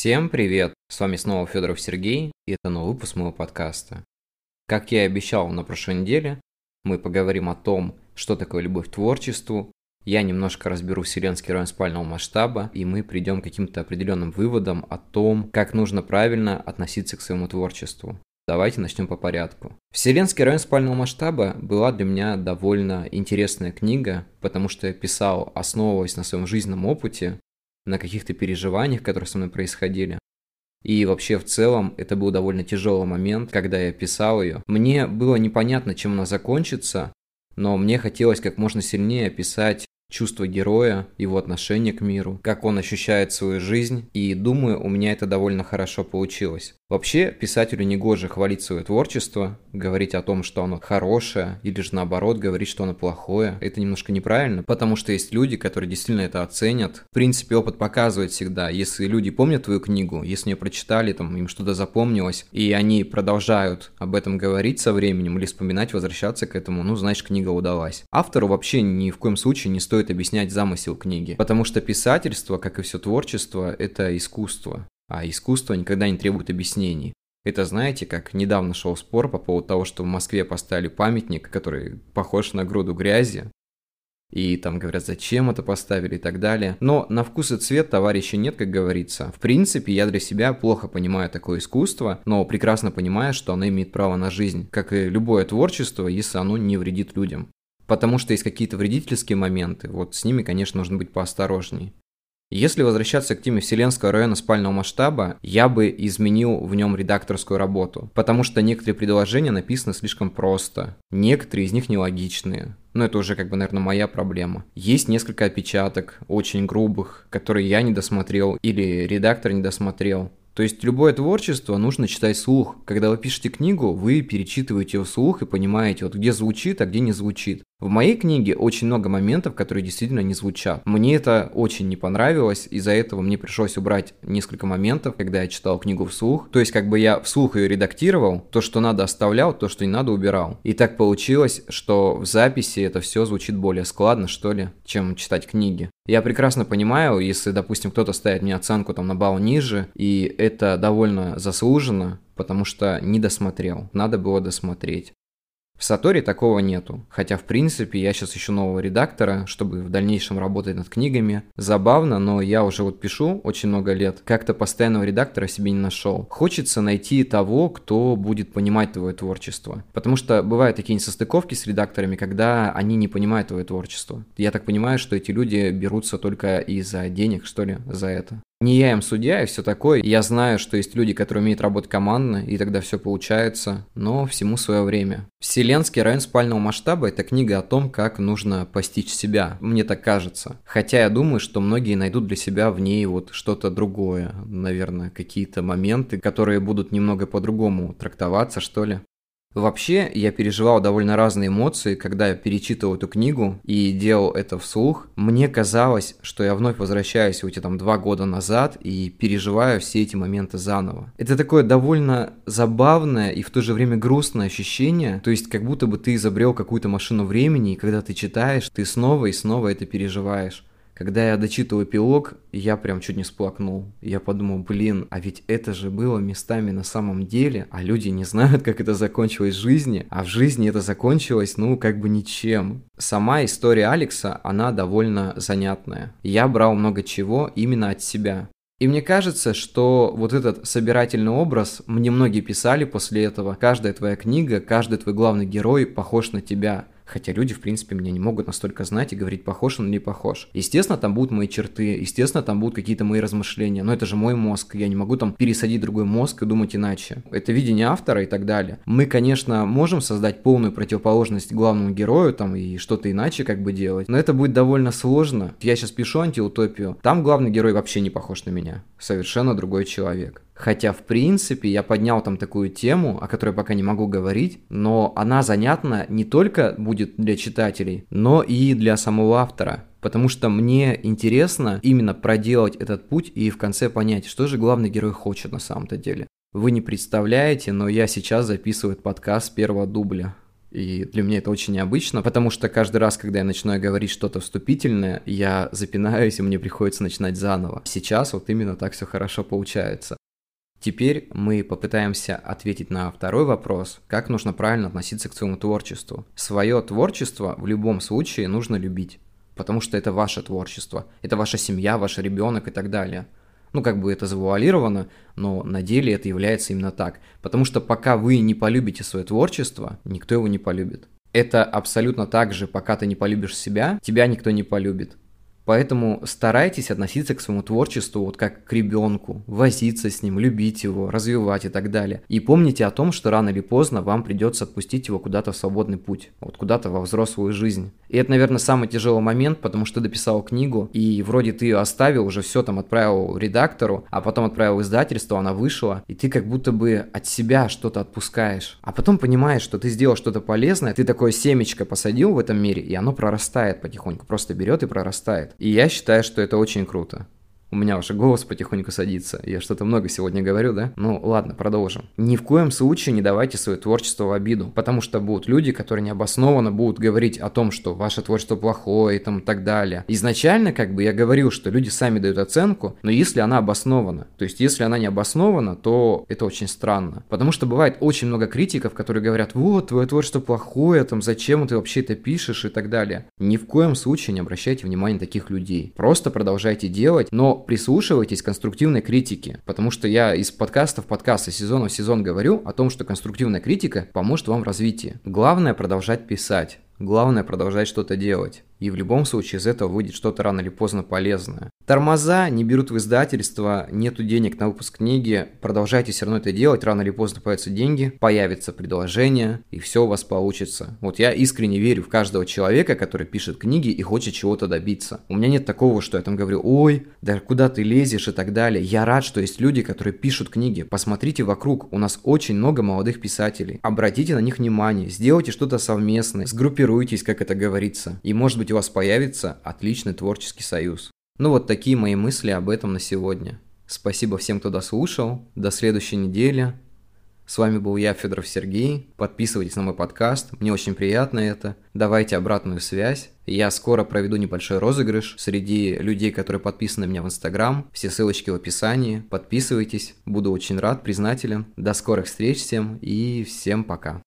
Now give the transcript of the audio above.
Всем привет! С вами снова Федоров Сергей, и это новый выпуск моего подкаста. Как я и обещал на прошлой неделе, мы поговорим о том, что такое любовь к творчеству, я немножко разберу вселенский район спального масштаба, и мы придем к каким-то определенным выводам о том, как нужно правильно относиться к своему творчеству. Давайте начнем по порядку. Вселенский район спального масштаба была для меня довольно интересная книга, потому что я писал, основываясь на своем жизненном опыте, на каких-то переживаниях, которые со мной происходили. И вообще в целом это был довольно тяжелый момент, когда я писал ее. Мне было непонятно, чем она закончится, но мне хотелось как можно сильнее описать чувство героя, его отношение к миру, как он ощущает свою жизнь, и думаю, у меня это довольно хорошо получилось. Вообще, писателю не гоже хвалить свое творчество, говорить о том, что оно хорошее, или же наоборот говорить, что оно плохое. Это немножко неправильно, потому что есть люди, которые действительно это оценят. В принципе, опыт показывает всегда, если люди помнят твою книгу, если ее прочитали, там им что-то запомнилось, и они продолжают об этом говорить со временем или вспоминать, возвращаться к этому, ну, значит, книга удалась. Автору вообще ни в коем случае не стоит объяснять замысел книги, потому что писательство, как и все творчество, это искусство а искусство никогда не требует объяснений. Это знаете, как недавно шел спор по поводу того, что в Москве поставили памятник, который похож на груду грязи, и там говорят, зачем это поставили и так далее. Но на вкус и цвет товарища нет, как говорится. В принципе, я для себя плохо понимаю такое искусство, но прекрасно понимаю, что оно имеет право на жизнь, как и любое творчество, если оно не вредит людям. Потому что есть какие-то вредительские моменты, вот с ними, конечно, нужно быть поосторожней. Если возвращаться к теме Вселенского района спального масштаба, я бы изменил в нем редакторскую работу, потому что некоторые предложения написаны слишком просто, некоторые из них нелогичные. Но это уже, как бы, наверное, моя проблема. Есть несколько опечаток, очень грубых, которые я не досмотрел или редактор не досмотрел. То есть любое творчество нужно читать слух. Когда вы пишете книгу, вы перечитываете ее вслух и понимаете, вот где звучит, а где не звучит. В моей книге очень много моментов, которые действительно не звучат. Мне это очень не понравилось, из-за этого мне пришлось убрать несколько моментов, когда я читал книгу вслух. То есть как бы я вслух ее редактировал, то, что надо оставлял, то, что не надо убирал. И так получилось, что в записи это все звучит более складно, что ли, чем читать книги. Я прекрасно понимаю, если, допустим, кто-то ставит мне оценку там на балл ниже, и это довольно заслуженно, потому что не досмотрел. Надо было досмотреть. В Сатори такого нету, хотя в принципе я сейчас ищу нового редактора, чтобы в дальнейшем работать над книгами. Забавно, но я уже вот пишу очень много лет, как-то постоянного редактора себе не нашел. Хочется найти того, кто будет понимать твое творчество. Потому что бывают такие несостыковки с редакторами, когда они не понимают твое творчество. Я так понимаю, что эти люди берутся только из-за денег, что ли, за это. Не я им судья и все такое. Я знаю, что есть люди, которые умеют работать командно, и тогда все получается, но всему свое время. Вселенский район спального масштаба – это книга о том, как нужно постичь себя, мне так кажется. Хотя я думаю, что многие найдут для себя в ней вот что-то другое, наверное, какие-то моменты, которые будут немного по-другому трактоваться, что ли. Вообще, я переживал довольно разные эмоции, когда я перечитывал эту книгу и делал это вслух. Мне казалось, что я вновь возвращаюсь в эти там два года назад и переживаю все эти моменты заново. Это такое довольно забавное и в то же время грустное ощущение, то есть как будто бы ты изобрел какую-то машину времени, и когда ты читаешь, ты снова и снова это переживаешь. Когда я дочитывал эпилог, я прям чуть не сплакнул. Я подумал, блин, а ведь это же было местами на самом деле, а люди не знают, как это закончилось в жизни, а в жизни это закончилось, ну, как бы ничем. Сама история Алекса, она довольно занятная. Я брал много чего именно от себя. И мне кажется, что вот этот собирательный образ, мне многие писали после этого, каждая твоя книга, каждый твой главный герой похож на тебя. Хотя люди, в принципе, меня не могут настолько знать и говорить, похож он или не похож. Естественно, там будут мои черты, естественно, там будут какие-то мои размышления, но это же мой мозг, я не могу там пересадить другой мозг и думать иначе. Это видение автора и так далее. Мы, конечно, можем создать полную противоположность главному герою там и что-то иначе как бы делать, но это будет довольно сложно. Я сейчас пишу антиутопию, там главный герой вообще не похож на меня, совершенно другой человек. Хотя, в принципе, я поднял там такую тему, о которой пока не могу говорить, но она занятна не только будет для читателей, но и для самого автора. Потому что мне интересно именно проделать этот путь и в конце понять, что же главный герой хочет на самом-то деле. Вы не представляете, но я сейчас записываю подкаст первого дубля. И для меня это очень необычно, потому что каждый раз, когда я начинаю говорить что-то вступительное, я запинаюсь, и мне приходится начинать заново. Сейчас вот именно так все хорошо получается. Теперь мы попытаемся ответить на второй вопрос, как нужно правильно относиться к своему творчеству. Свое творчество в любом случае нужно любить, потому что это ваше творчество, это ваша семья, ваш ребенок и так далее. Ну, как бы это завуалировано, но на деле это является именно так. Потому что пока вы не полюбите свое творчество, никто его не полюбит. Это абсолютно так же, пока ты не полюбишь себя, тебя никто не полюбит. Поэтому старайтесь относиться к своему творчеству вот как к ребенку, возиться с ним, любить его, развивать и так далее. И помните о том, что рано или поздно вам придется отпустить его куда-то в свободный путь, вот куда-то во взрослую жизнь. И это, наверное, самый тяжелый момент, потому что ты дописал книгу, и вроде ты ее оставил, уже все там отправил редактору, а потом отправил в издательство, она вышла, и ты как будто бы от себя что-то отпускаешь. А потом понимаешь, что ты сделал что-то полезное, ты такое семечко посадил в этом мире, и оно прорастает потихоньку, просто берет и прорастает. И я считаю, что это очень круто. У меня уже голос потихоньку садится. Я что-то много сегодня говорю, да? Ну ладно, продолжим. Ни в коем случае не давайте свое творчество в обиду, потому что будут люди, которые необоснованно будут говорить о том, что ваше творчество плохое и там так далее. Изначально, как бы я говорил, что люди сами дают оценку, но если она обоснована, то есть если она не обоснована, то это очень странно. Потому что бывает очень много критиков, которые говорят, вот, твое творчество плохое, там, зачем ты вообще это пишешь и так далее. Ни в коем случае не обращайте внимания таких людей. Просто продолжайте делать, но прислушивайтесь к конструктивной критике, потому что я из подкаста в подкаст, из сезона в сезон говорю о том, что конструктивная критика поможет вам в развитии. Главное продолжать писать. Главное продолжать что-то делать. И в любом случае из этого выйдет что-то рано или поздно полезное. Тормоза не берут в издательство, нету денег на выпуск книги, продолжайте все равно это делать, рано или поздно появятся деньги, появится предложение, и все у вас получится. Вот я искренне верю в каждого человека, который пишет книги и хочет чего-то добиться. У меня нет такого, что я там говорю, ой, да куда ты лезешь и так далее. Я рад, что есть люди, которые пишут книги. Посмотрите вокруг, у нас очень много молодых писателей. Обратите на них внимание, сделайте что-то совместное, сгруппируйтесь, как это говорится. И может быть у вас появится отличный творческий союз. Ну вот такие мои мысли об этом на сегодня. Спасибо всем, кто дослушал. До следующей недели. С вами был я, Федоров Сергей. Подписывайтесь на мой подкаст, мне очень приятно это. Давайте обратную связь. Я скоро проведу небольшой розыгрыш среди людей, которые подписаны на меня в Инстаграм. Все ссылочки в описании. Подписывайтесь, буду очень рад, признателен. До скорых встреч всем и всем пока.